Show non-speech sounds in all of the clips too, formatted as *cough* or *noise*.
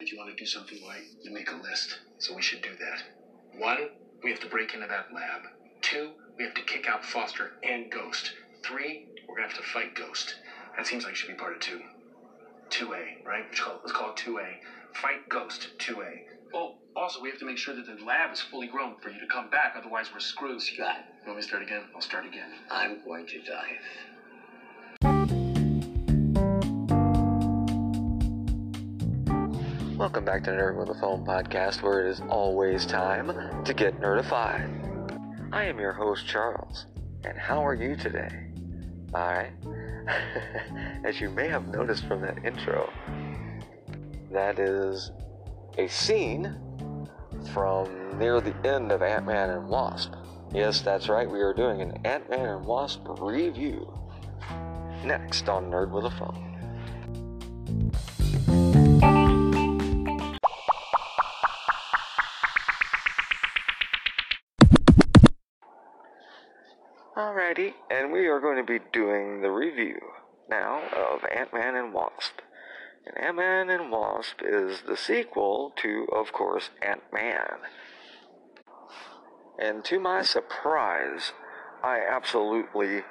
If you want to do something right, you make a list. So we should do that. One, we have to break into that lab. Two, we have to kick out Foster and Ghost. Three, we're gonna have to fight Ghost. That seems like it should be part of two. 2A, right? Let's call it, let's call it 2A. Fight Ghost, 2A. Oh, also, we have to make sure that the lab is fully grown for you to come back, otherwise we're screwed. Scott, You want me to start again? I'll start again. I'm going to dive. Welcome back to Nerd with a Phone podcast, where it is always time to get nerdified. I am your host, Charles, and how are you today? Alright? *laughs* As you may have noticed from that intro, that is a scene from near the end of Ant Man and Wasp. Yes, that's right, we are doing an Ant Man and Wasp review. Next on Nerd with a Phone. And we are going to be doing the review now of Ant Man and Wasp. And Ant Man and Wasp is the sequel to, of course, Ant Man. And to my surprise, I absolutely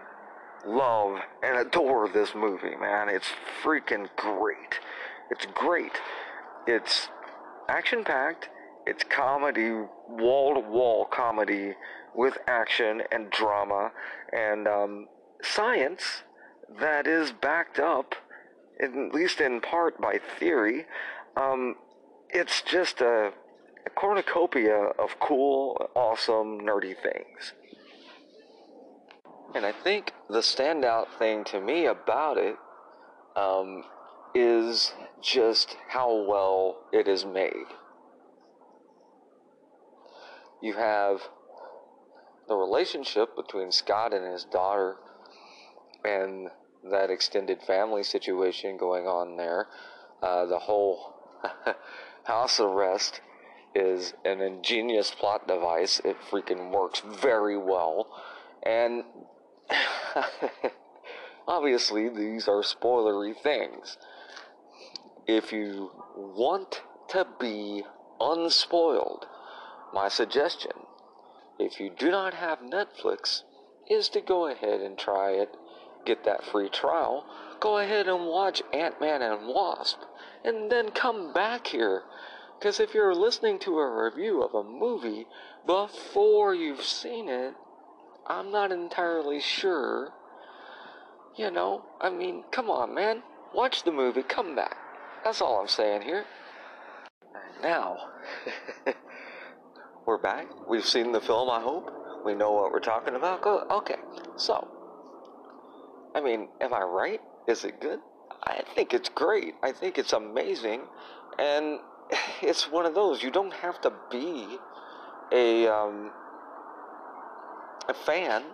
love and adore this movie, man. It's freaking great. It's great. It's action packed, it's comedy, wall to wall comedy with action and drama and um, science that is backed up, at least in part, by theory. Um, it's just a, a cornucopia of cool, awesome, nerdy things. And I think the standout thing to me about it um, is just how well it is made. You have the relationship between Scott and his daughter and that extended family situation going on there. Uh, the whole *laughs* house arrest is an ingenious plot device. It freaking works very well. And *laughs* obviously, these are spoilery things. If you want to be unspoiled, my suggestion, if you do not have Netflix, is to go ahead and try it, get that free trial, go ahead and watch Ant Man and Wasp, and then come back here. Because if you're listening to a review of a movie before you've seen it, I'm not entirely sure. You know, I mean, come on, man. Watch the movie, come back. That's all I'm saying here. Now, *laughs* we're back. We've seen the film, I hope. We know what we're talking about. Okay, so, I mean, am I right? Is it good? I think it's great. I think it's amazing. And *laughs* it's one of those, you don't have to be a, um, a fan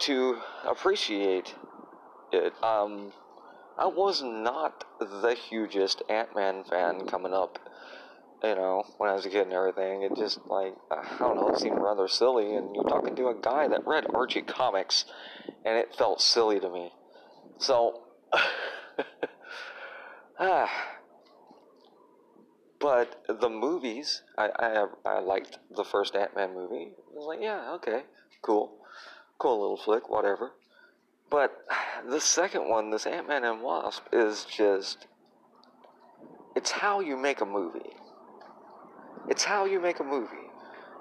to appreciate it. Um, I was not the hugest Ant Man fan coming up, you know, when I was a kid and everything. It just, like, I don't know, it seemed rather silly. And you're talking to a guy that read Archie comics, and it felt silly to me. So, *laughs* ah. But the movies, I, I, I liked the first Ant Man movie. I was like, yeah, okay, cool. Cool little flick, whatever. But the second one, this Ant Man and Wasp, is just. It's how you make a movie. It's how you make a movie.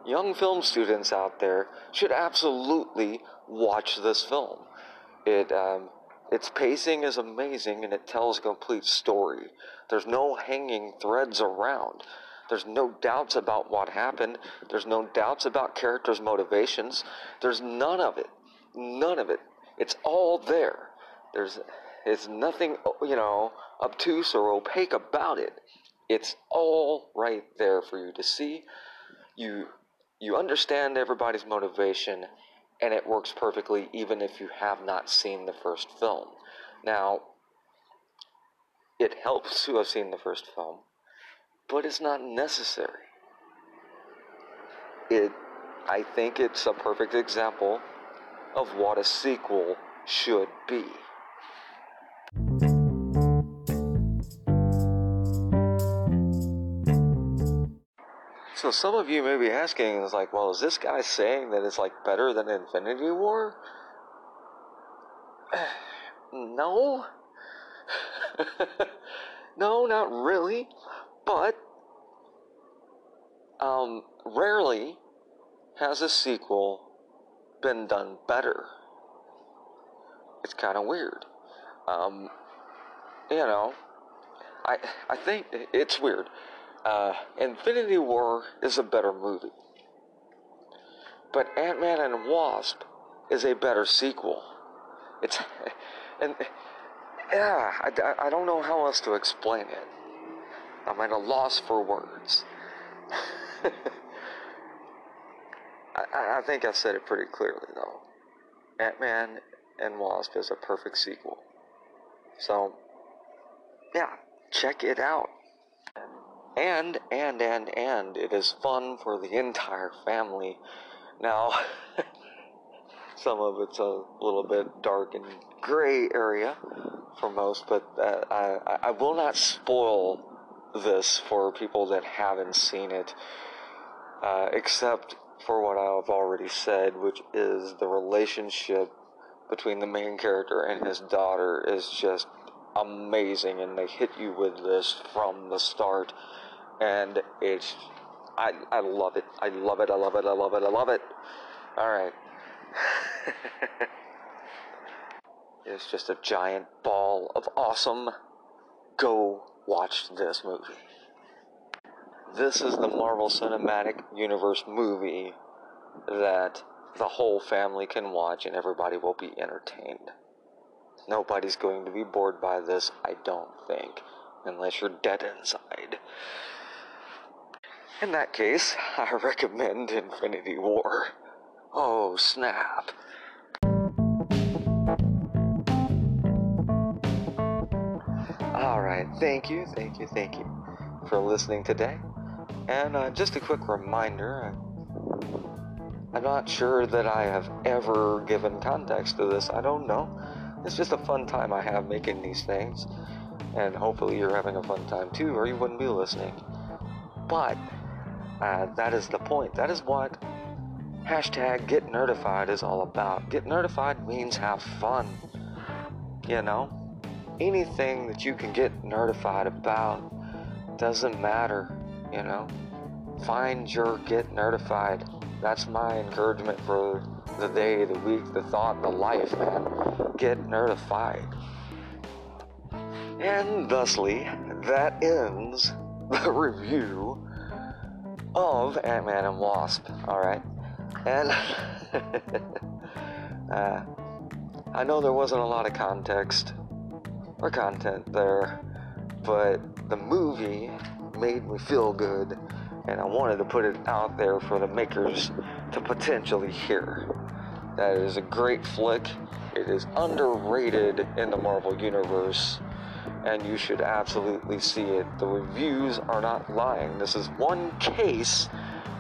Young film students out there should absolutely watch this film. It, um, its pacing is amazing and it tells a complete story. There's no hanging threads around. There's no doubts about what happened. There's no doubts about characters' motivations. There's none of it. None of it. It's all there. There's it's nothing, you know, obtuse or opaque about it. It's all right there for you to see. You you understand everybody's motivation and it works perfectly even if you have not seen the first film. Now, it helps to have seen the first film, but it's not necessary. It I think it's a perfect example of what a sequel should be. So some of you may be asking, is like, well, is this guy saying that it's like better than Infinity War? *sighs* no. *laughs* no, not really. But um, rarely has a sequel been done better. It's kind of weird. Um, you know, I I think it's weird. Uh, Infinity War is a better movie, but Ant Man and Wasp is a better sequel. It's *laughs* and yeah, I, I don't know how else to explain it. I'm at a loss for words. *laughs* I, I think I said it pretty clearly, though. Ant Man and Wasp is a perfect sequel. So, yeah, check it out. And, and, and, and, it is fun for the entire family. Now, *laughs* some of it's a little bit dark and gray area for most, but uh, I, I will not spoil this for people that haven't seen it, uh, except for what I've already said, which is the relationship between the main character and his daughter is just amazing, and they hit you with this from the start, and it's I I love it. I love it. I love it. I love it. I love it. All right. *laughs* it's just a giant ball of awesome. Go watch this movie. This is the Marvel Cinematic Universe movie that the whole family can watch and everybody will be entertained. Nobody's going to be bored by this, I don't think, unless you're dead inside. In that case, I *laughs* recommend Infinity War. Oh, snap. Alright, thank you, thank you, thank you for listening today. And uh, just a quick reminder I'm not sure that I have ever given context to this. I don't know. It's just a fun time I have making these things. And hopefully you're having a fun time too, or you wouldn't be listening. But uh, that is the point. That is what hashtag get nerdified is all about. Get nerdified means have fun. You know? Anything that you can get nerdified about doesn't matter, you know? Find your get nerdified. That's my encouragement for the day, the week, the thought, the life, man. Get nerdified. And thusly, that ends the *laughs* review of Ant Man and Wasp, alright? And *laughs* uh, I know there wasn't a lot of context or content there, but the movie made me feel good, and I wanted to put it out there for the makers to potentially hear. That is a great flick. It is underrated in the Marvel Universe, and you should absolutely see it. The reviews are not lying. This is one case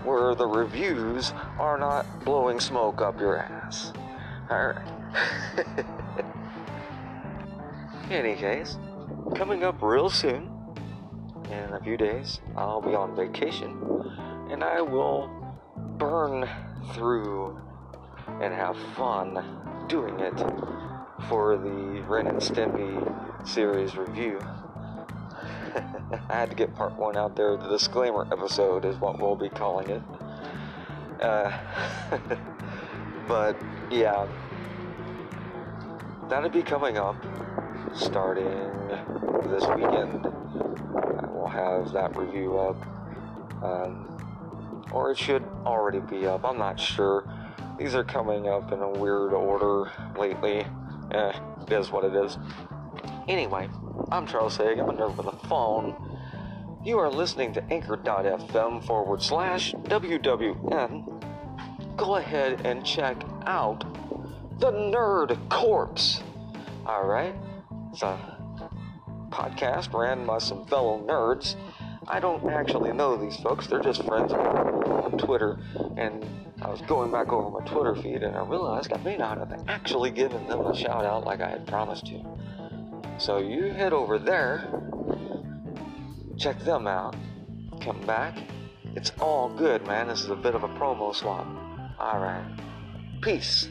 where the reviews are not blowing smoke up your ass. Alright. *laughs* any case, coming up real soon, in a few days, I'll be on vacation, and I will burn through and have fun doing it for the Ren and Stimpy series review. *laughs* I had to get part one out there. The disclaimer episode is what we'll be calling it. Uh, *laughs* but yeah, that'll be coming up starting this weekend. We'll have that review up. Um, or it should already be up. I'm not sure. These are coming up in a weird order lately. Eh, it is what it is. Anyway, I'm Charles Haig. I'm a nerd with a phone. You are listening to anchor.fm forward slash WWN. Go ahead and check out the Nerd Corpse. Alright? It's a podcast ran by some fellow nerds. I don't actually know these folks, they're just friends on Twitter. And I was going back over my Twitter feed and I realized I may not have actually given them a shout out like I had promised to. So you head over there, check them out, come back. It's all good, man. This is a bit of a promo swap. Alright. Peace.